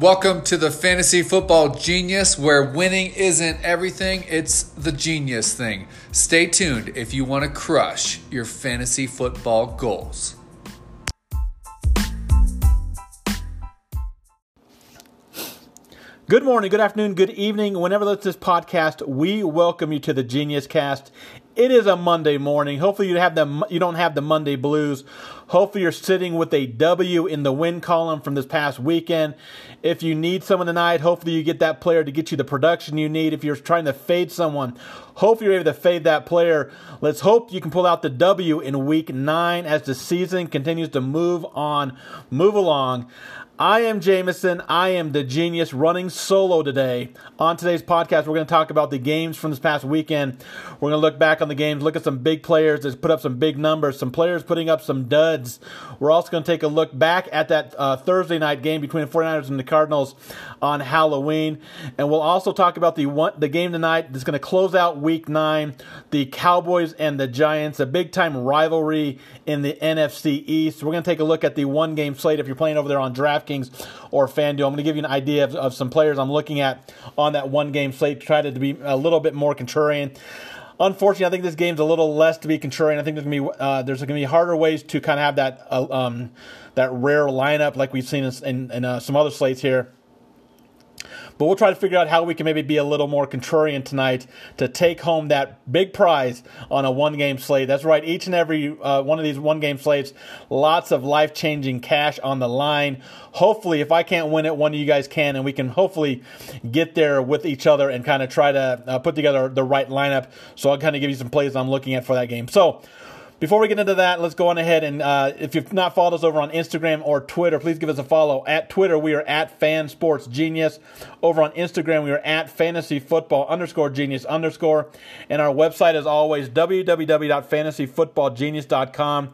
Welcome to the Fantasy Football Genius, where winning isn't everything, it's the genius thing. Stay tuned if you want to crush your fantasy football goals. Good morning, good afternoon, good evening. Whenever that's this podcast, we welcome you to the Genius Cast. It is a Monday morning. Hopefully you have the you don't have the Monday blues. Hopefully you're sitting with a W in the win column from this past weekend. If you need someone tonight, hopefully you get that player to get you the production you need. If you're trying to fade someone, hopefully you're able to fade that player. Let's hope you can pull out the W in week 9 as the season continues to move on, move along. I am Jameson. I am the genius running solo today. On today's podcast, we're going to talk about the games from this past weekend. We're going to look back on the games, look at some big players that put up some big numbers, some players putting up some duds. We're also going to take a look back at that uh, Thursday night game between the 49ers and the Cardinals on Halloween. And we'll also talk about the one, the game tonight that's going to close out week nine, the Cowboys and the Giants, a big time rivalry in the NFC East. We're going to take a look at the one game slate if you're playing over there on DraftKings DraftKings or FanDuel. I'm going to give you an idea of, of some players I'm looking at on that one game slate to try to be a little bit more contrarian. Unfortunately, I think this game's a little less to be contrarian. I think there's going to be uh, there's to be harder ways to kind of have that uh, um, that rare lineup like we've seen in, in, in uh, some other slates here. But we'll try to figure out how we can maybe be a little more contrarian tonight to take home that big prize on a one game slate. That's right, each and every uh, one of these one game slates, lots of life changing cash on the line. Hopefully, if I can't win it, one of you guys can, and we can hopefully get there with each other and kind of try to uh, put together the right lineup. So I'll kind of give you some plays I'm looking at for that game. So, before we get into that, let's go on ahead and uh, if you've not followed us over on Instagram or Twitter, please give us a follow. At Twitter, we are at Fan Sports Genius. Over on Instagram, we are at Fantasy Football underscore Genius underscore. And our website is always www.fantasyfootballgenius.com.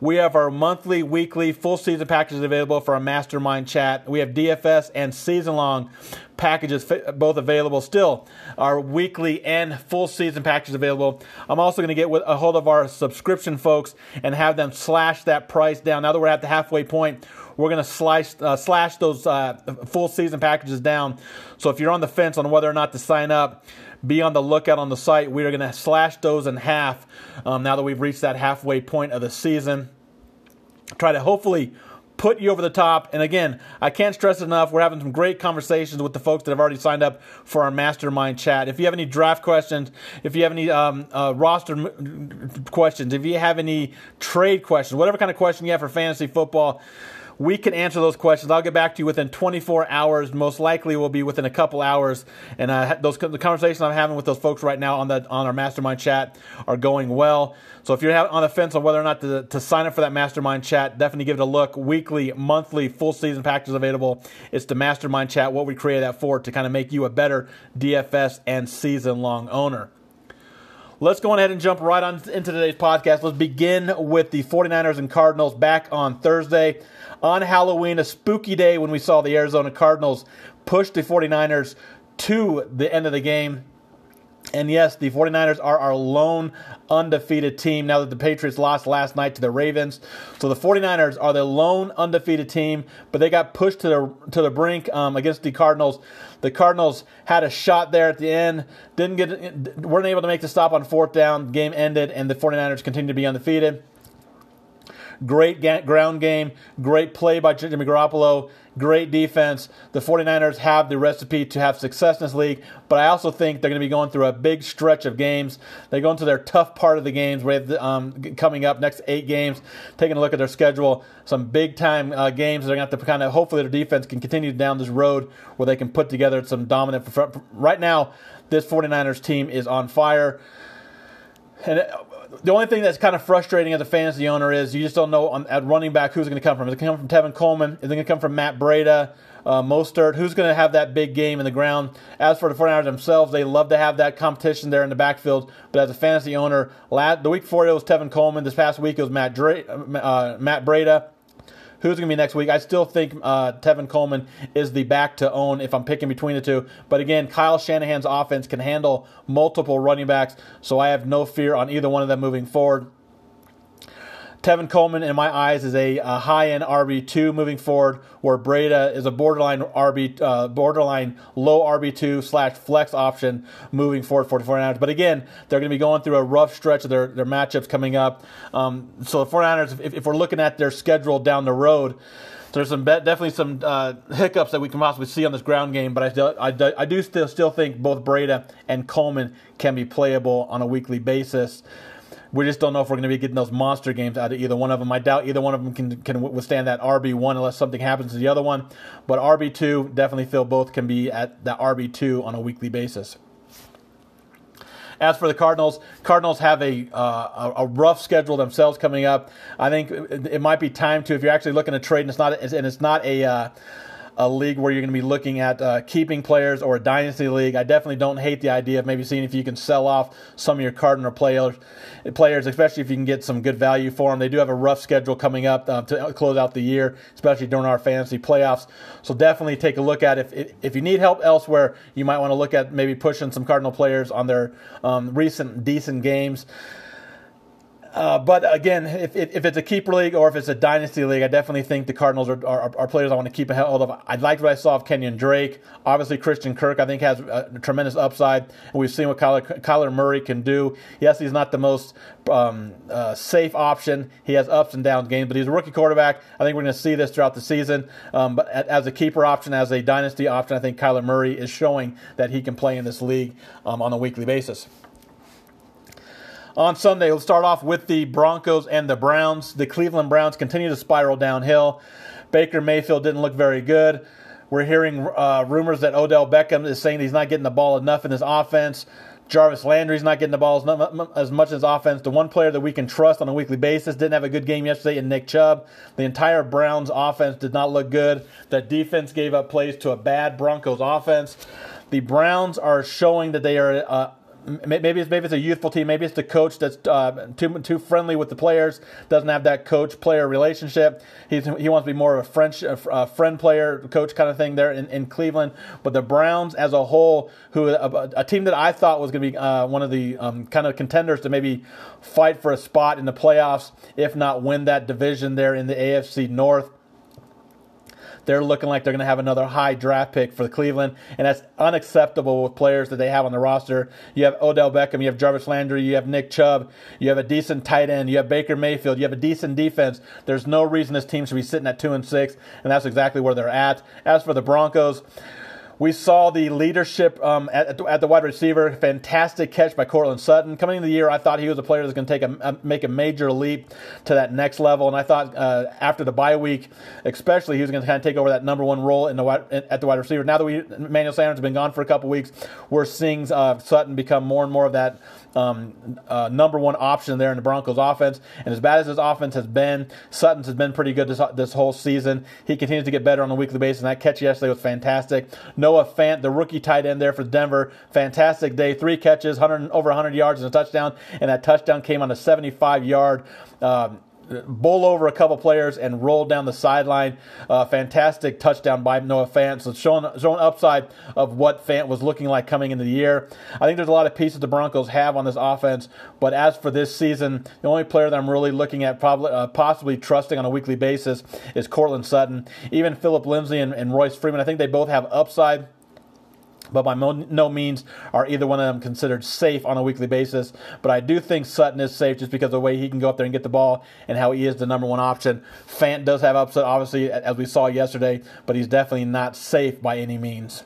We have our monthly, weekly, full season packages available for our mastermind chat. We have DFS and season long packages both available still our weekly and full season packages available. I'm also going to get with a hold of our subscription folks and have them slash that price down. Now that we're at the halfway point we're going to slash uh, slash those uh, full season packages down. So if you're on the fence on whether or not to sign up be on the lookout on the site. We are going to slash those in half um, now that we've reached that halfway point of the season. Try to hopefully put you over the top. And again, I can't stress enough, we're having some great conversations with the folks that have already signed up for our mastermind chat. If you have any draft questions, if you have any um, uh, roster questions, if you have any trade questions, whatever kind of question you have for fantasy football, we can answer those questions. I'll get back to you within 24 hours. Most likely, will be within a couple hours. And uh, those the conversations I'm having with those folks right now on that on our mastermind chat are going well. So if you're on the fence on whether or not to, to sign up for that mastermind chat, definitely give it a look. Weekly, monthly, full season packages available. It's the mastermind chat. What we created that for to kind of make you a better DFS and season long owner. Let's go ahead and jump right on into today's podcast. Let's begin with the 49ers and Cardinals back on Thursday on Halloween, a spooky day when we saw the Arizona Cardinals push the 49ers to the end of the game. And yes, the 49ers are our lone undefeated team now that the Patriots lost last night to the Ravens. So the 49ers are the lone undefeated team, but they got pushed to the to the brink um, against the Cardinals. The Cardinals had a shot there at the end, didn't get weren't able to make the stop on fourth down. Game ended and the 49ers continue to be undefeated. Great ga- ground game, great play by Jimmy Garoppolo, great defense. The 49ers have the recipe to have success in this league, but I also think they're going to be going through a big stretch of games. They go into their tough part of the games where um, coming up next eight games, taking a look at their schedule, some big time uh, games. They're going to have to kind of hopefully their defense can continue down this road where they can put together some dominant. Right now, this 49ers team is on fire. And the only thing that's kind of frustrating as a fantasy owner is you just don't know on, at running back who's going to come from. Is it going to come from Tevin Coleman? Is it going to come from Matt Breida? Uh, Mostert, who's going to have that big game in the ground. As for the 49ers themselves, they love to have that competition there in the backfield. But as a fantasy owner, last, the week before it was Tevin Coleman. This past week it was Matt, Dre, uh, Matt Breida. Who's going to be next week? I still think uh, Tevin Coleman is the back to own if I'm picking between the two. But again, Kyle Shanahan's offense can handle multiple running backs, so I have no fear on either one of them moving forward. Tevin Coleman, in my eyes, is a, a high end RB two moving forward, where Breida is a borderline RB, uh, borderline low RB two slash flex option moving forward for the 49ers. But again, they're going to be going through a rough stretch of their, their matchups coming up. Um, so the 49ers, if, if we're looking at their schedule down the road, there's some definitely some uh, hiccups that we can possibly see on this ground game, but I, still, I, I do still still think both Breida and Coleman can be playable on a weekly basis. We just don't know if we're going to be getting those monster games out of either one of them. I doubt either one of them can, can withstand that RB1 unless something happens to the other one. But RB2, definitely feel both can be at that RB2 on a weekly basis. As for the Cardinals, Cardinals have a uh, a rough schedule themselves coming up. I think it, might be time to if you're actually looking to trade and it's not and it's not a uh, a league where you're going to be looking at uh, keeping players or a dynasty league. I definitely don't hate the idea of maybe seeing if you can sell off some of your Cardinal players, players, especially if you can get some good value for them. They do have a rough schedule coming up uh, to close out the year, especially during our fantasy playoffs. So definitely take a look at if if you need help elsewhere, you might want to look at maybe pushing some Cardinal players on their um, recent decent games. Uh, but again, if, if it's a keeper league or if it's a dynasty league, I definitely think the Cardinals are, are, are players I want to keep a hold of. I like what I saw of Kenyan Drake. Obviously, Christian Kirk, I think, has a tremendous upside. We've seen what Kyler, Kyler Murray can do. Yes, he's not the most um, uh, safe option. He has ups and downs games, but he's a rookie quarterback. I think we're going to see this throughout the season. Um, but as a keeper option, as a dynasty option, I think Kyler Murray is showing that he can play in this league um, on a weekly basis on Sunday. We'll start off with the Broncos and the Browns. The Cleveland Browns continue to spiral downhill. Baker Mayfield didn't look very good. We're hearing uh, rumors that Odell Beckham is saying he's not getting the ball enough in his offense. Jarvis Landry's not getting the ball as much as offense. The one player that we can trust on a weekly basis didn't have a good game yesterday in Nick Chubb. The entire Browns offense did not look good. The defense gave up plays to a bad Broncos offense. The Browns are showing that they are uh, maybe it's maybe it's a youthful team. Maybe it's the coach that's uh, too too friendly with the players. Doesn't have that coach player relationship. He's, he wants to be more of a French friend player coach kind of thing there in, in Cleveland. But the Browns as a whole, who a, a team that I thought was going to be uh, one of the um, kind of contenders to maybe fight for a spot in the playoffs, if not win that division there in the AFC North. They're looking like they're going to have another high draft pick for the Cleveland, and that's unacceptable with players that they have on the roster. You have Odell Beckham, you have Jarvis Landry, you have Nick Chubb, you have a decent tight end, you have Baker Mayfield, you have a decent defense. There's no reason this team should be sitting at two and six, and that's exactly where they're at. As for the Broncos, we saw the leadership um, at, at, the wide receiver. Fantastic catch by Courtland Sutton. Coming into the year, I thought he was a player that's going to take a, make a major leap to that next level. And I thought uh, after the bye week, especially, he was going to kind of take over that number one role in the wide, at the wide receiver. Now that we Emmanuel Sanders has been gone for a couple weeks, we're seeing uh, Sutton become more and more of that um, uh, number one option there in the Broncos offense. And as bad as his offense has been, Sutton's has been pretty good this, this whole season. He continues to get better on a weekly basis, and that catch yesterday was fantastic. Noah Fant, the rookie tight end there for Denver, fantastic day. Three catches, 100, over 100 yards and a touchdown, and that touchdown came on a 75 yard. Um, bowl over a couple players and roll down the sideline. Uh, fantastic touchdown by Noah Fant. So showing showing upside of what Fant was looking like coming into the year. I think there's a lot of pieces the Broncos have on this offense, but as for this season, the only player that I'm really looking at probably uh, possibly trusting on a weekly basis is Courtland Sutton. Even Philip Lindsay and, and Royce Freeman, I think they both have upside but by no means are either one of them considered safe on a weekly basis. But I do think Sutton is safe just because of the way he can go up there and get the ball and how he is the number one option. Fant does have upset, obviously, as we saw yesterday, but he's definitely not safe by any means.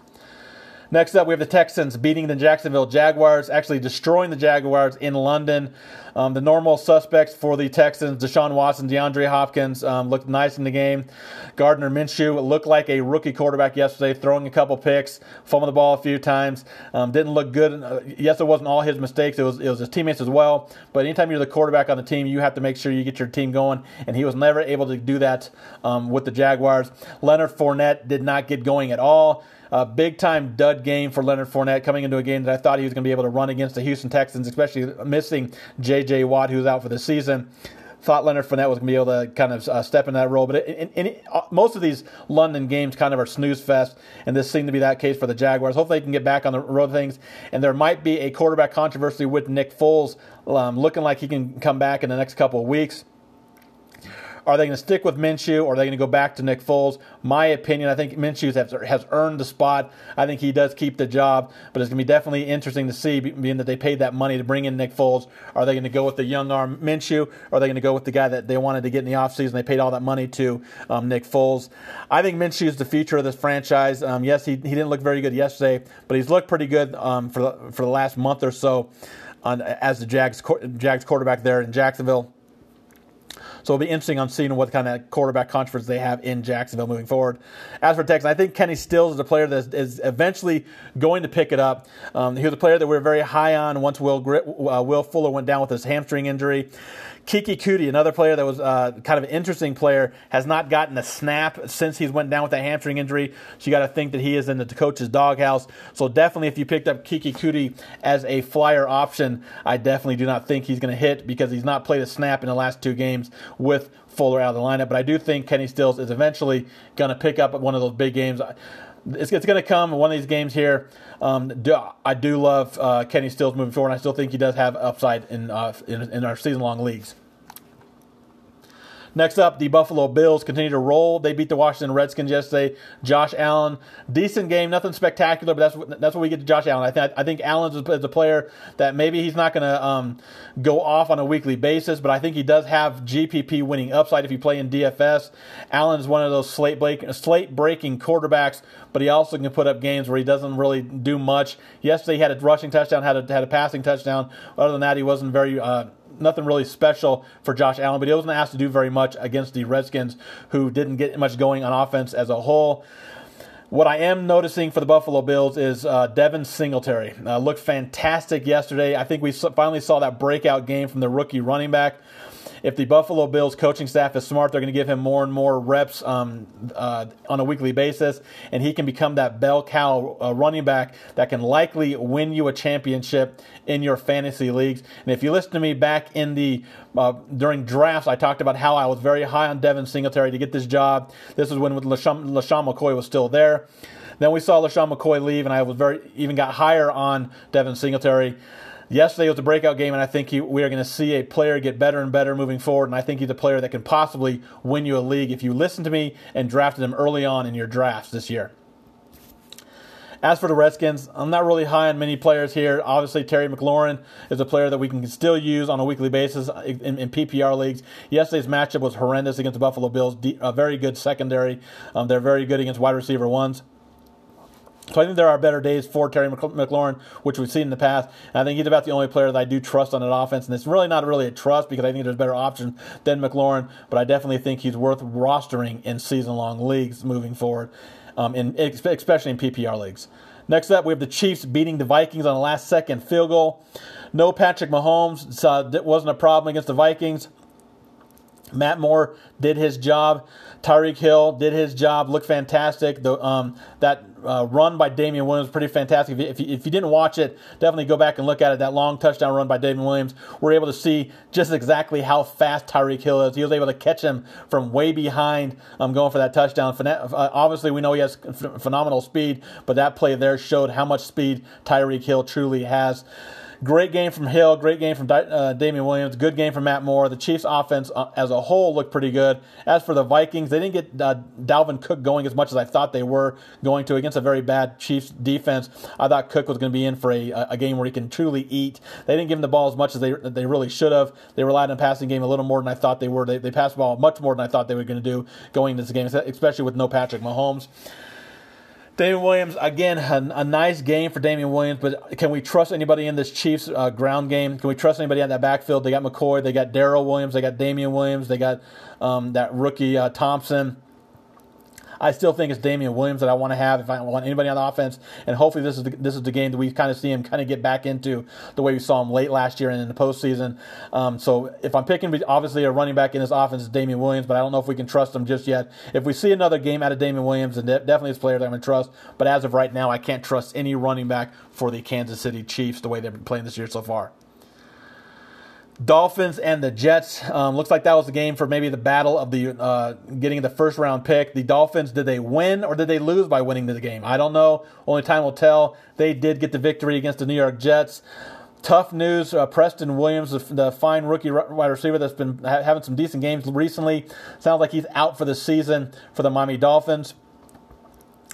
Next up, we have the Texans beating the Jacksonville Jaguars, actually destroying the Jaguars in London. Um, the normal suspects for the Texans, Deshaun Watson, DeAndre Hopkins, um, looked nice in the game. Gardner Minshew looked like a rookie quarterback yesterday, throwing a couple picks, fumbling the ball a few times. Um, didn't look good. Uh, yes, it wasn't all his mistakes; it was it was his teammates as well. But anytime you're the quarterback on the team, you have to make sure you get your team going, and he was never able to do that um, with the Jaguars. Leonard Fournette did not get going at all. A big time dud game for Leonard Fournette coming into a game that I thought he was going to be able to run against the Houston Texans, especially missing J.J. Watt, who's out for the season thought Leonard Fournette was going to be able to kind of uh, step in that role. But in, in, in, uh, most of these London games kind of are snooze fest, and this seemed to be that case for the Jaguars. Hopefully, they can get back on the road of things. And there might be a quarterback controversy with Nick Foles, um, looking like he can come back in the next couple of weeks. Are they going to stick with Minshew or are they going to go back to Nick Foles? My opinion, I think Minshew has, has earned the spot. I think he does keep the job, but it's going to be definitely interesting to see, being that they paid that money to bring in Nick Foles. Are they going to go with the young arm Minshew or are they going to go with the guy that they wanted to get in the offseason? They paid all that money to um, Nick Foles. I think Minshew is the future of this franchise. Um, yes, he, he didn't look very good yesterday, but he's looked pretty good um, for, the, for the last month or so on, as the Jags, Jags quarterback there in Jacksonville. So it'll be interesting on seeing what kind of quarterback controversy they have in Jacksonville moving forward. As for Texas, I think Kenny Stills is a player that is eventually going to pick it up. Um, he was a player that we were very high on once Will, uh, Will Fuller went down with his hamstring injury. Keke Coutee, another player that was uh, kind of an interesting player, has not gotten a snap since he's went down with that hamstring injury. So you got to think that he is in the coach's doghouse. So definitely, if you picked up Keke Coutee as a flyer option, I definitely do not think he's going to hit because he's not played a snap in the last two games with Fuller out of the lineup. But I do think Kenny Stills is eventually going to pick up one of those big games. It's, it's going to come in one of these games here. Um, do, I do love uh, Kenny Stills moving forward. And I still think he does have upside in uh, in, in our season long leagues. Next up, the Buffalo Bills continue to roll. They beat the Washington Redskins yesterday. Josh Allen, decent game, nothing spectacular, but that's what, that's what we get to Josh Allen. I, th- I think Allen is a player that maybe he's not going to um, go off on a weekly basis, but I think he does have GPP winning upside if you play in DFS. Allen is one of those slate, break- slate breaking quarterbacks, but he also can put up games where he doesn't really do much. Yesterday, he had a rushing touchdown, had a, had a passing touchdown. Other than that, he wasn't very. Uh, nothing really special for Josh Allen, but he wasn't asked to do very much against the Redskins, who didn't get much going on offense as a whole. What I am noticing for the Buffalo Bills is uh, Devin Singletary. Uh, looked fantastic yesterday. I think we finally saw that breakout game from the rookie running back if the Buffalo Bills coaching staff is smart, they're going to give him more and more reps um, uh, on a weekly basis, and he can become that bell cow uh, running back that can likely win you a championship in your fantasy leagues. And if you listen to me back in the uh, during drafts, I talked about how I was very high on Devin Singletary to get this job. This was when LeSean, LaShawn McCoy was still there. Then we saw LeSean McCoy leave, and I was very even got higher on Devin Singletary. Yesterday was a breakout game, and I think he, we are going to see a player get better and better moving forward. And I think he's a player that can possibly win you a league if you listen to me and drafted him early on in your drafts this year. As for the Redskins, I'm not really high on many players here. Obviously, Terry McLaurin is a player that we can still use on a weekly basis in, in PPR leagues. Yesterday's matchup was horrendous against the Buffalo Bills. A very good secondary. Um, they're very good against wide receiver ones. So I think there are better days for Terry McLaurin, which we've seen in the past. And I think he's about the only player that I do trust on an offense. And it's really not really a trust because I think there's better options than McLaurin. But I definitely think he's worth rostering in season-long leagues moving forward, um, in, especially in PPR leagues. Next up, we have the Chiefs beating the Vikings on a last-second field goal. No Patrick Mahomes. So it wasn't a problem against the Vikings. Matt Moore did his job. Tyreek Hill did his job, looked fantastic. The, um, that uh, run by Damien Williams was pretty fantastic. If you, if you, didn't watch it, definitely go back and look at it. That long touchdown run by Damien Williams, we're able to see just exactly how fast Tyreek Hill is. He was able to catch him from way behind um, going for that touchdown. Uh, obviously, we know he has phenomenal speed, but that play there showed how much speed Tyreek Hill truly has. Great game from Hill. Great game from uh, Damien Williams. Good game from Matt Moore. The Chiefs' offense uh, as a whole looked pretty good. As for the Vikings, they didn't get uh, Dalvin Cook going as much as I thought they were going to against a very bad Chiefs defense. I thought Cook was going to be in for a, a game where he can truly eat. They didn't give him the ball as much as they they really should have. They relied on passing game a little more than I thought they were. They, they passed the ball much more than I thought they were going to do going into this game, especially with no Patrick Mahomes. Damien Williams, again, a, a, nice game for Damien Williams, but can we trust anybody in this Chiefs uh, ground game? Can we trust anybody on that backfield? They got McCoy, they got Darrel Williams, they got Damien Williams, they got um, that rookie uh, Thompson. I still think it's Damien Williams that I want to have if I want anybody on the offense. And hopefully this is the, this is the game that we kind of see him kind of get back into the way we saw him late last year and in the postseason. Um, so if I'm picking, obviously a running back in this offense is Damien Williams, but I don't know if we can trust him just yet. If we see another game out of Damien Williams, then definitely it's a player that I'm going to trust. But as of right now, I can't trust any running back for the Kansas City Chiefs the way they've been playing this year so far. Dolphins and the Jets. Um, looks like that was the game for maybe the battle of the uh, getting the first round pick. The Dolphins, did they win or did they lose by winning the game? I don't know. Only time will tell. They did get the victory against the New York Jets. Tough news. Uh, Preston Williams, the, the, fine rookie wide receiver that's been ha- having some decent games recently, sounds like he's out for the season for the Miami Dolphins.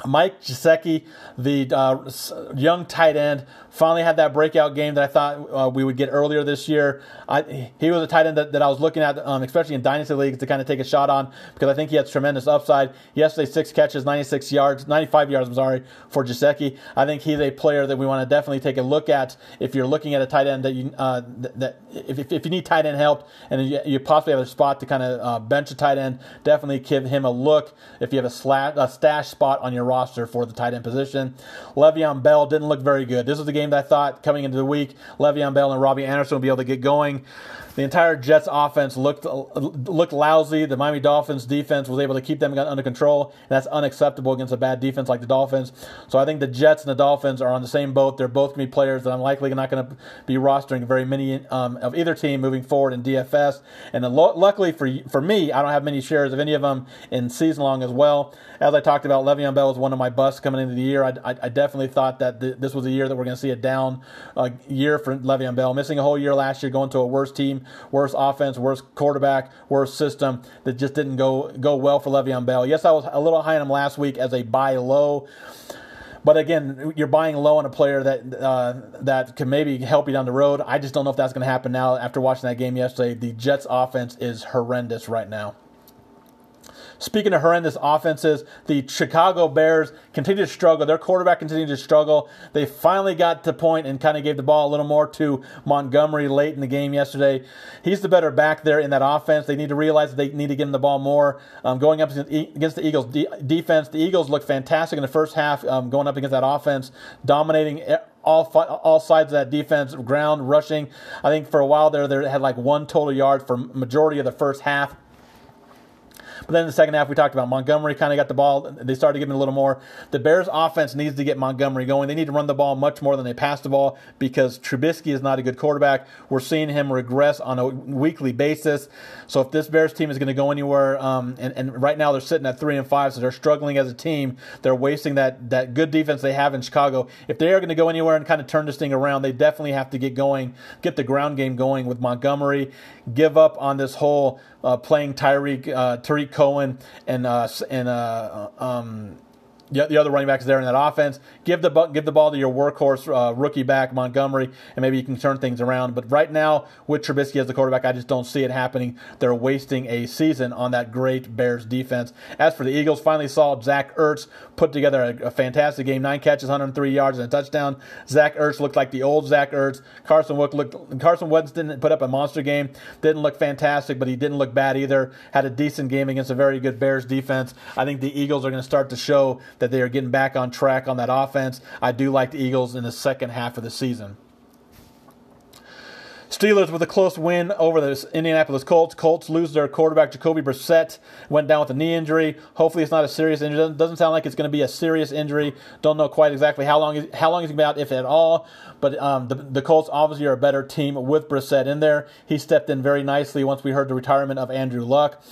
Mike Gesicki, the uh, young tight end, finally had that breakout game that I thought uh, we would get earlier this year. I, he was a tight end that, that I was looking at, um, especially in dynasty leagues, to kind of take a shot on because I think he has tremendous upside. Yesterday, six catches, 96 yards, 95 yards. I'm sorry for Gesicki. I think he's a player that we want to definitely take a look at if you're looking at a tight end that you uh, that if, if, you need tight end help and you, you possibly have a spot to kind of uh, bench a tight end, definitely give him a look. If you have a, slash, a stash spot on your roster for the tight end position, Le'Veon Bell didn't look very good. This was the game that I thought coming into the week, Le'Veon Bell and Robbie Anderson will be able to get going. The entire Jets offense looked looked lousy. The Miami Dolphins defense was able to keep them under control, that's unacceptable against a bad defense like the Dolphins. So I think the Jets and the Dolphins are on the same boat. They're both going to be players that I'm likely not going to be rostering very many um, of either team moving forward in DFS. And luckily for for me, I don't have many shares of any of them in season long as well. As I talked about, Le'Veon Bell was one of my busts coming into the year. I, I, I definitely thought that th- this was a year that we're going to see a down uh, year for Le'Veon Bell, missing a whole year last year, going to a worse team worse offense, worse quarterback, worse system that just didn't go go well for Le'Veon Bell. Yes, I was a little high on him last week as a buy low. But again, you're buying low on a player that uh, that can maybe help you down the road. I just don't know if that's going to happen now. After watching that game yesterday, the Jets' offense is horrendous right now. Speaking of horrendous offenses, the Chicago Bears continue to struggle. Their quarterback continued to struggle. They finally got to point and kind of gave the ball a little more to Montgomery late in the game yesterday. He's the better back there in that offense. They need to realize that they need to give him the ball more. Um, going up against the Eagles de- defense, the Eagles looked fantastic in the first half, um, going up against that offense, dominating all all sides of that defense, ground rushing. I think for a while there, they had like one total yard for majority of the first half. But then in the second half, we talked about Montgomery kind of got the ball. They started giving a little more. The Bears' offense needs to get Montgomery going. They need to run the ball much more than they pass the ball because Trubisky is not a good quarterback. We're seeing him regress on a weekly basis. So if this Bears team is going to go anywhere, um, and, and right now they're sitting at three and five, so they're struggling as a team. They're wasting that that good defense they have in Chicago. If they are going to go anywhere and kind of turn this thing around, they definitely have to get going, get the ground game going with Montgomery. Give up on this whole playing Tyreek uh, Tarik Cohen and uh, and uh, um, the other running backs there in that offense. Give the give the ball to your workhorse uh, rookie back Montgomery, and maybe you can turn things around. But right now, with Trubisky as the quarterback, I just don't see it happening. They're wasting a season on that great Bears defense. As for the Eagles, finally saw Zach Ertz put together a, a fantastic game: nine catches, 103 yards, and a touchdown. Zach Ertz looked like the old Zach Ertz. Carson Wentz looked Carson Wentz didn't put up a monster game, didn't look fantastic, but he didn't look bad either. Had a decent game against a very good Bears defense. I think the Eagles are going to start to show that they are getting back on track on that offense. I do like the Eagles in the second half of the season. Steelers with a close win over the Indianapolis Colts. Colts lose their quarterback Jacoby Brissett. Went down with a knee injury. Hopefully, it's not a serious injury. Doesn't sound like it's going to be a serious injury. Don't know quite exactly how long how long he's going to be out, if at all. But um, the, the Colts obviously are a better team with Brissett in there. He stepped in very nicely once we heard the retirement of Andrew Luck.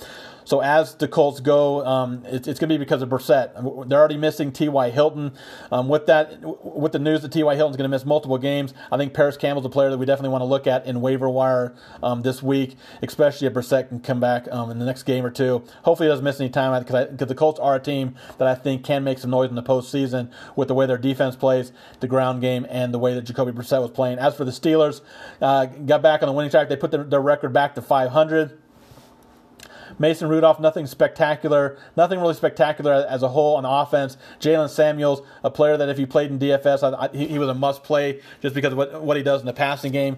So as the Colts go, um, it, it's going to be because of Brissett. They're already missing T.Y. Hilton. Um, with that, with the news that T.Y. Hilton's going to miss multiple games, I think Parris Campbell's a player that we definitely want to look at in waiver wire um, this week, especially if Brissett can come back um, in the next game or two. Hopefully, he doesn't miss any time because the Colts are a team that I think can make some noise in the postseason with the way their defense plays, the ground game, and the way that Jacoby Brissett was playing. As for the Steelers, uh, got back on the winning track. They put their, their record back to 500. Mason Rudolph, nothing spectacular, nothing really spectacular as a whole on offense. Jaylen Samuels, a player that if he played in DFS, I, I, he, he, was a must play just because of what, what he does in the passing game.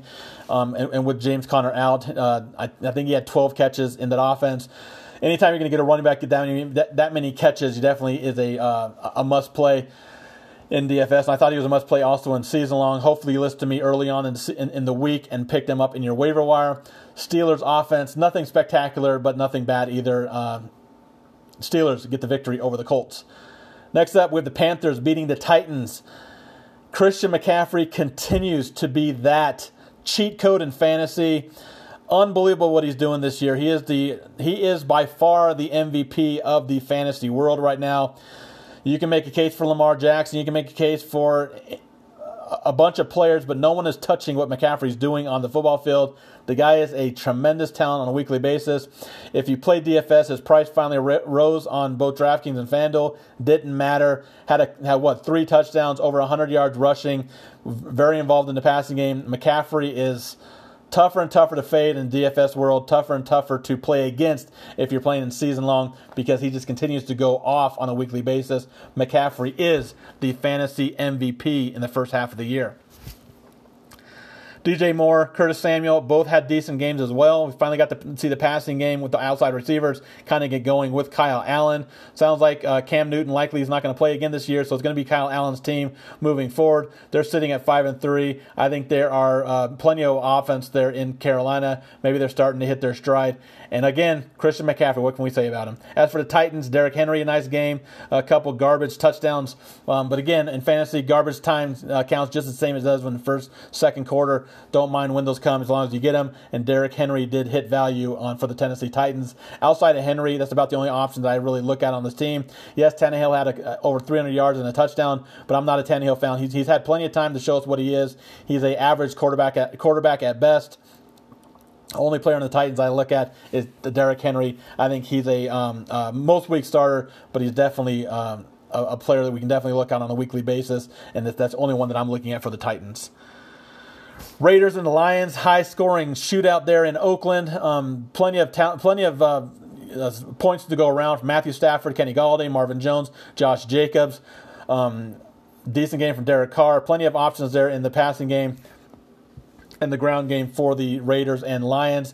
Um, and, and, with James Conner out, uh, I, I think he had 12 catches in that offense anytime you're going to get a running back get that many, that, that many catches, he definitely is a uh, a must play in DFS. And I thought he was a must play also in season long. Hopefully, you listened to me early on in, in, in, the week and picked him up in your waiver wire. Steelers offense, nothing spectacular, but nothing bad either. Uh, Steelers get the victory over the Colts. Next up, we have the Panthers beating the Titans. Christian McCaffrey continues to be that cheat code in fantasy. Unbelievable what he's doing this year. He is the he is by far the MVP of the fantasy world right now. You can make a case for Lamar Jackson. You can make a case for a bunch of players, but no one is touching what McCaffrey's doing on the football field. The guy is a tremendous talent on a weekly basis. If you play DFS, his price finally rose on both DraftKings and FanDuel. Didn't matter. Had a had what three touchdowns, over 100 yards rushing. Very involved in the passing game. McCaffrey is tougher and tougher to fade in DFS world, tougher and tougher to play against if you're playing in season long because he just continues to go off on a weekly basis. McCaffrey is the fantasy MVP in the first half of the year. DJ Moore, Curtis Samuel, both had decent games as well. We finally got to see the passing game with the outside receivers kind of get going with Kyle Allen. Sounds like uh, Cam Newton likely is not going to play again this year, so it's going to be Kyle Allen's team moving forward. They're sitting at five and three. I think there are uh, plenty of offense there in Carolina. Maybe they're starting to hit their stride. And again, Christian McCaffrey, what can we say about him? As for the Titans, Derrick Henry, a nice game, a couple garbage touchdowns. Um, but again, in fantasy, garbage time uh, counts just the same as does when the first, second quarter. Don't mind when those come as long as you get them. And Derrick Henry did hit value on for the Tennessee Titans. Outside of Henry, that's about the only option that I really look at on this team. Yes, Tannehill had a, over 300 yards and a touchdown, but I'm not a Tannehill fan. He's, he's had plenty of time to show us what he is. He's a average quarterback at quarterback at best. Only player on the Titans I look at is Derrick Henry. I think he's a um, uh, most week starter, but he's definitely um, a, a, player that we can definitely look at on a weekly basis, and that, that's only one that I'm looking at for the Titans. Raiders and the Lions, high scoring shootout there in Oakland. Um, plenty of plenty of uh, uh, points to go around from Matthew Stafford, Kenny Golladay, Marvin Jones, Josh Jacobs. Um, decent game from Derek Carr. Plenty of options there in the passing game and the ground game for the Raiders and Lions.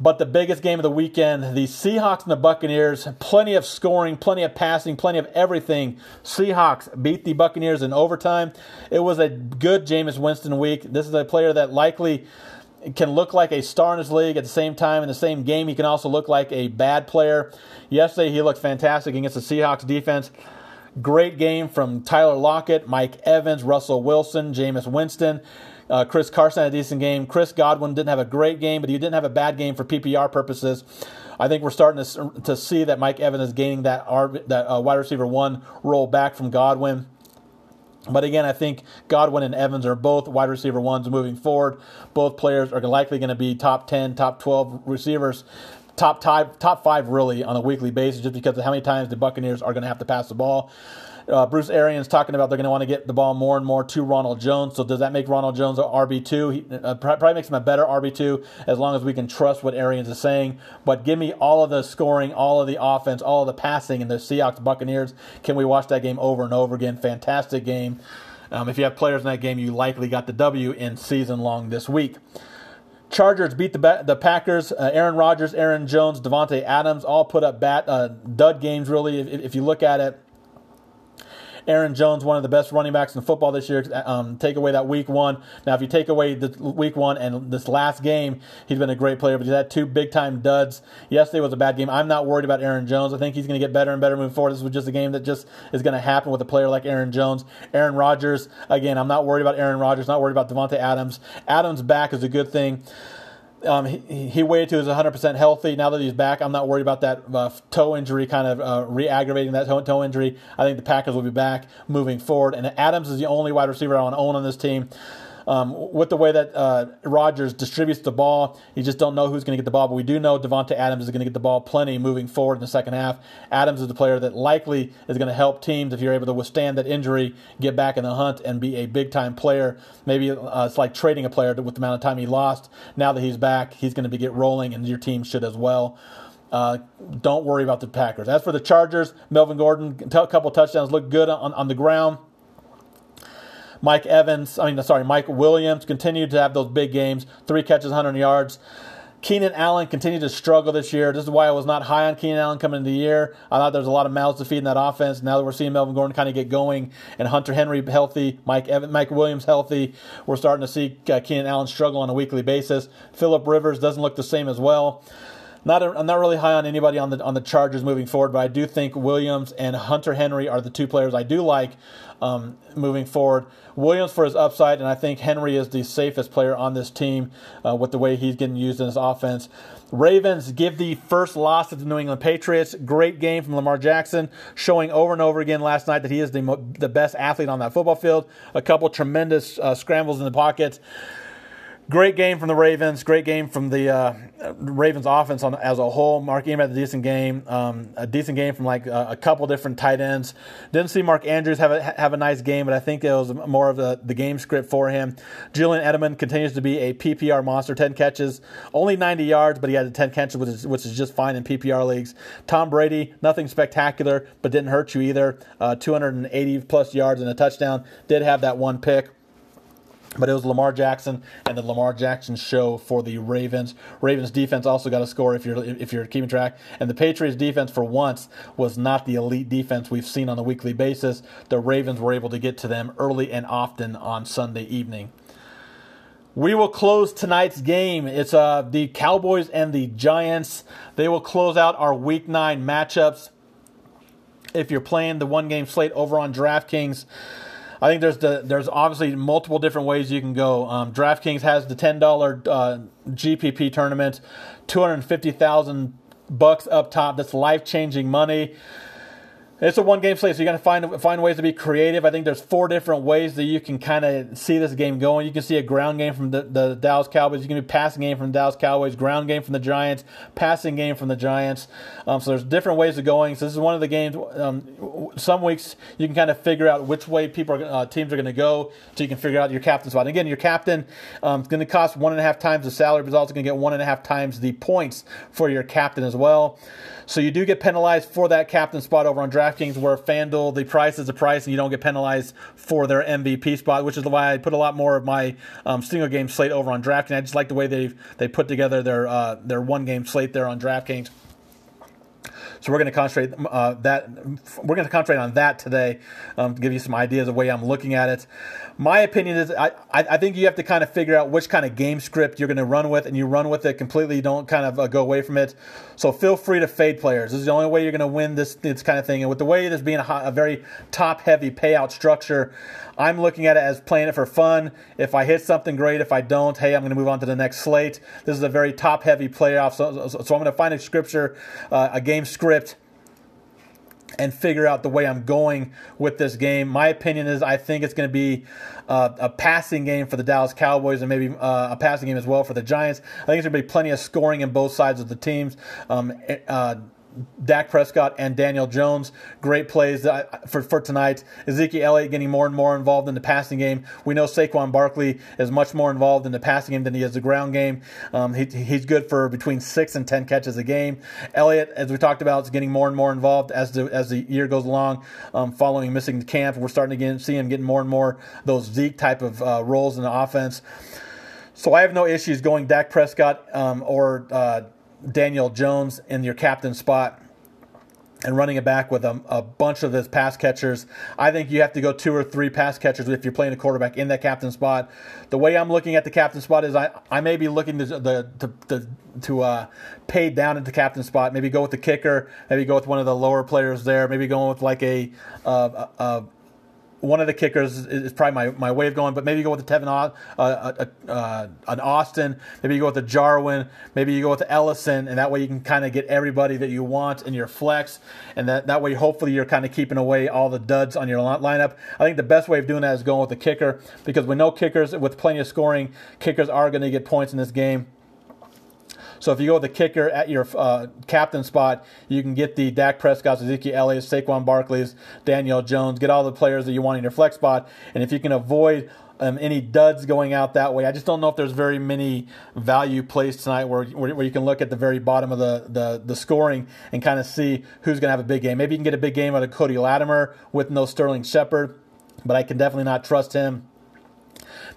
But the biggest game of the weekend, the Seahawks and the Buccaneers, plenty of scoring, plenty of passing, plenty of everything. Seahawks beat the Buccaneers in overtime. It was a good Jameis Winston week. This is a player that likely can look like a star in his league at the same time in the same game. He can also look like a bad player. Yesterday, he looked fantastic against the Seahawks defense. Great game from Tyler Lockett, Mike Evans, Russell Wilson, Jameis Winston. Uh, Chris Carson had a decent game. Chris Godwin didn't have a great game, but he didn't have a bad game for PPR purposes. I think we're starting to, to see that Mike Evans is gaining that, that uh, wide receiver one role back from Godwin. But again, I think Godwin and Evans are both wide receiver ones moving forward. Both players are likely going to be top 10, top 12 receivers top top five really on a weekly basis, just because of how many times the Buccaneers are going to have to pass the ball. Uh, Bruce Arians talking about they're going to want to get the ball more and more to Ronald Jones. So does that make Ronald Jones a RB two? Uh, probably makes him a better RB two as long as we can trust what Arians is saying. But give me all of the scoring, all of the offense, all of the passing in the Seahawks Buccaneers. Can we watch that game over and over again? Fantastic game. Um, if you have players in that game, you likely got the W in season long this week. Chargers beat the the Packers. Uh, Aaron Rodgers, Aaron Jones, Davante Adams all put up bat uh, dud games. Really, if, if you look at it, Aaron Jones, one of the best running backs in football this year. Um, take away that week one. Now, if you take away the week one and this last game, he's been a great player, but he's had two big time duds. Yesterday was a bad game. I'm not worried about Aaron Jones. I think he's going to get better and better moving forward. This was just a game that just is going to happen with a player like Aaron Jones. Aaron Rodgers, again, I'm not worried about Aaron Rodgers, not worried about Davante Adams. Adams back is a good thing. Um, he, he waited he was 100% healthy. Now that he's back, I'm not worried about that uh, toe injury kind of uh, re aggravating that toe, toe injury. I think the Packers will be back moving forward. And Adams is the only wide receiver I want to own on this team um, with the way that uh, Rodgers distributes the ball, you just don't know who's going to get the ball. But we do know Davante Adams is going to get the ball plenty moving forward in the second half. Adams is the player that likely is going to help teams if you're able to withstand that injury, get back in the hunt, and be a big time player. Maybe uh, it's like trading a player with the amount of time he lost. Now that he's back, he's going to be get rolling, and your team should as well. Uh, don't worry about the Packers. As for the Chargers, Melvin Gordon, a couple touchdowns, looked good on, on the ground. Mike Evans, I mean, sorry, Mike Williams continued to have those big games, three catches, 100 yards. Keenan Allen continued to struggle this year. This is why I was not high on Keenan Allen coming into the year. I thought there was a lot of mouths to feed in that offense. Now that we're seeing Melvin Gordon kind of get going and Hunter Henry healthy, Mike Evan, Mike Williams healthy, we're starting to see uh, Keenan Allen struggle on a weekly basis. Philip Rivers doesn't look the same as well. Not a, I'm not really high on anybody on the on the Chargers moving forward, but I do think Williams and Hunter Henry are the two players I do like um, moving forward. Williams for his upside, and I think Henry is the safest player on this team uh, with the way he's getting used in his offense. Ravens give the first loss to the New England Patriots. Great game from Lamar Jackson, showing over and over again last night that he is the, the best athlete on that football field. A couple tremendous uh, scrambles in the pocket. Great game from the Ravens. Great game from the uh, Ravens offense on, as a whole. Mark Ingram had a decent game. Um, a decent game from like a, a, couple different tight ends. Didn't see Mark Andrews have a have a nice game, but I think it was more of the, the game script for him. Julian Edelman continues to be a PPR monster. Ten catches, only 90 yards, but he had 10 catches, which is, which is just fine in PPR leagues. Tom Brady, nothing spectacular, but didn't hurt you either. Uh, 280 plus yards and a touchdown. Did have that one pick. But it was Lamar Jackson and the Lamar Jackson show for the Ravens. Ravens defense also got a score if you're if you're keeping track. And the Patriots defense for once was not the elite defense we've seen on a weekly basis. The Ravens were able to get to them early and often on Sunday evening. We will close tonight's game. It's uh, the Cowboys and the Giants. They will close out our Week Nine matchups. If you're playing the one game slate over on DraftKings. I think there's the there's obviously multiple different ways you can go. Um, DraftKings has the ten dollar uh, GPP tournament, two hundred fifty thousand bucks up top. That's life changing money. It's a one game slate, so you got to find find ways to be creative. I think there's four different ways that you can kind of see this game going. You can see a ground game from the, the Dallas Cowboys. You can be passing game from the Dallas Cowboys, ground game from the Giants, passing game from the Giants. Um, so there's different ways of going. So this is one of the games. Um, some weeks you can kind of figure out which way people are, uh, teams are going to go, so you can figure out your captain spot. And again, your captain um, is going to cost one and a half times the salary, but is also going to get one and a half times the points for your captain as well. So you do get penalized for that captain spot over on DraftKings, where FanDuel, the price is the price, and you don't get penalized for their MVP spot, which is why I put a lot more of my um, single game slate over on DraftKings. I just like the way they they put together their uh, their one game slate there on DraftKings. So we're going to concentrate uh, that. We're going to concentrate on that today um, to give you some ideas of the way I'm looking at it. My opinion is, I, I think you have to kind of figure out which kind of game script you're going to run with, and you run with it completely. You don't kind of uh, go away from it. So feel free to fade players. This is the only way you're going to win this this kind of thing. And with the way this being a, a very top heavy payout structure, I'm looking at it as playing it for fun. If I hit something great, if I don't, hey, I'm going to move on to the next slate. This is a very top heavy playoff, so, so, so I'm going to find a scripture, uh, a game script and figure out the way I'm going with this game. My opinion is I think it's going to be uh, a passing game for the Dallas Cowboys and maybe uh, a passing game as well for the Giants. I think there's going to be plenty of scoring in both sides of the teams. Um, uh, Dak Prescott and Daniel Jones. Great plays uh, for, for tonight. Ezekiel Elliott getting more and more involved in the passing game. We know Saquon Barkley is much more involved in the passing game than he is the ground game. Um, he, he's good for between six and ten catches a game. Elliott, as we talked about, is getting more and more involved as the as the year goes along. Um, following missing the camp, we're starting to get, see him getting more and more those Zeke type of uh, roles in the offense. So I have no issues going Dak Prescott um, or uh, Daniel Jones in your captain spot and running it back with a, a, bunch of his pass catchers. I think you have to go two or three pass catchers if you're playing a quarterback in that captain spot. The way I'm looking at the captain spot is I, I may be looking to the to, to, to uh, pay down into captain spot. Maybe go with the kicker. Maybe go with one of the lower players there. Maybe going with like a, uh, a one of the kickers is probably my, my way of going, but maybe you go with the Tevin, uh, uh, uh, an Austin. Maybe you go with the Jarwin. Maybe you go with the Ellison, and that way you can kind of get everybody that you want in your flex, and that, that way hopefully you're kind of keeping away all the duds on your lineup. I think the best way of doing that is going with the kicker because we know kickers with plenty of scoring, kickers are going to get points in this game. So if you go with the kicker at your uh, captain spot, you can get the Dak Prescott, Ezekiel Elliott, Saquon Barkley's, Daniel Jones, get all the players that you want in your flex spot. And if you can avoid um, any duds going out that way. I just don't know if there's very many value plays tonight where, where, where you can look at the very bottom of the, the, the scoring and kind of see who's going to have a big game. Maybe you can get a big game out of Cody Latimer with no Sterling Shepard, but I can definitely not trust him.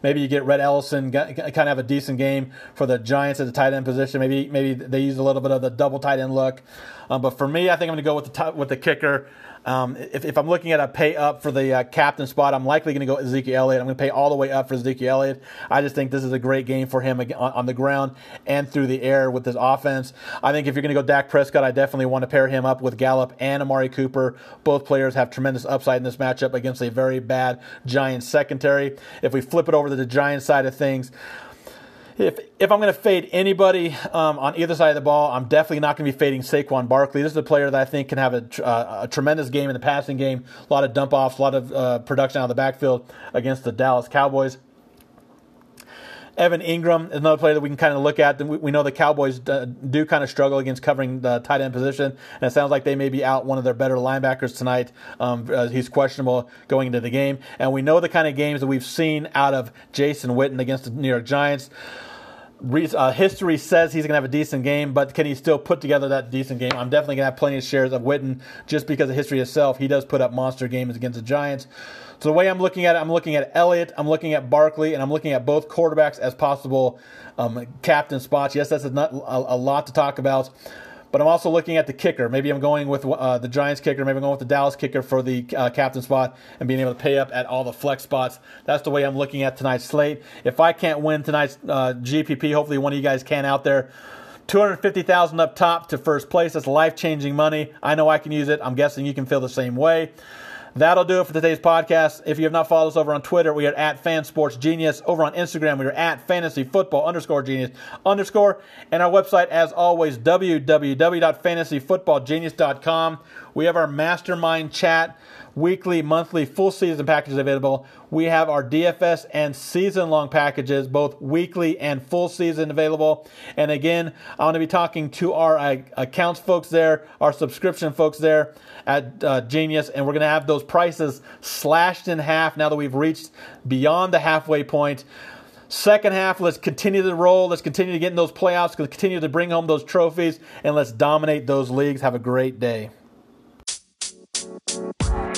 Maybe you get Rhett Ellison, kind of have a decent game for the Giants at the tight end position. Maybe maybe they use a little bit of the double tight end look. Um, but for me, I think I'm going to go with the with the kicker. Um, if, if, I'm looking at a pay up for the uh, captain spot, I'm likely going to go Ezekiel Elliott. I'm going to pay all the way up for Ezekiel Elliott. I just think this is a great game for him on, on the ground and through the air with his offense. I think if you're going to go Dak Prescott, I definitely want to pair him up with Gallup and Amari Cooper. Both players have tremendous upside in this matchup against a very bad Giants secondary. If we flip it over to the Giants side of things, if if I'm going to fade anybody um, on either side of the ball, I'm definitely not going to be fading Saquon Barkley. This is a player that I think can have a, uh, a tremendous game in the passing game, a lot of dump offs, a lot of uh, production out of the backfield against the Dallas Cowboys. Evan Engram is another player that we can kind of look at. We, we know the Cowboys do kind of struggle against covering the tight end position, and it sounds like they may be out one of their better linebackers tonight. Um, uh, he's questionable going into the game, and we know the kind of games that we've seen out of Jason Witten against the New York Giants. Uh, history says he's going to have a decent game, but can he still put together that decent game? I'm definitely going to have plenty of shares of Witten just because of history itself. He does put up monster games against the Giants. So the way I'm looking at it, I'm looking at Elliott, I'm looking at Barkley, and I'm looking at both quarterbacks as possible um, captain spots. Yes, that's a, a, a lot to talk about. But I'm also looking at the kicker. Maybe I'm going with uh, the Giants kicker. Maybe I'm going with the Dallas kicker for the uh, captain spot and being able to pay up at all the flex spots. That's the way I'm looking at tonight's slate. If I can't win tonight's uh, GPP, hopefully one of you guys can out there. 250,000 up top to first place. That's life-changing money. I know I can use it. I'm guessing you can feel the same way. That'll do it for today's podcast. If you have not followed us over on Twitter, we are at FanSportsGenius. Over on Instagram, we are at Fantasy Football underscore Genius underscore. And our website, as always, www.fantasyfootballgenius.com. We have our mastermind chat weekly, monthly, full season packages available. We have our DFS and season long packages, both weekly and full season available. And again, I want to be talking to our uh, accounts folks there, our subscription folks there at uh, Genius, and we're going to have those prices slashed in half now that we've reached beyond the halfway point. Second half, let's continue to roll. Let's continue to get in those playoffs. Let's continue to bring home those trophies, and let's dominate those leagues. Have a great day. Bye.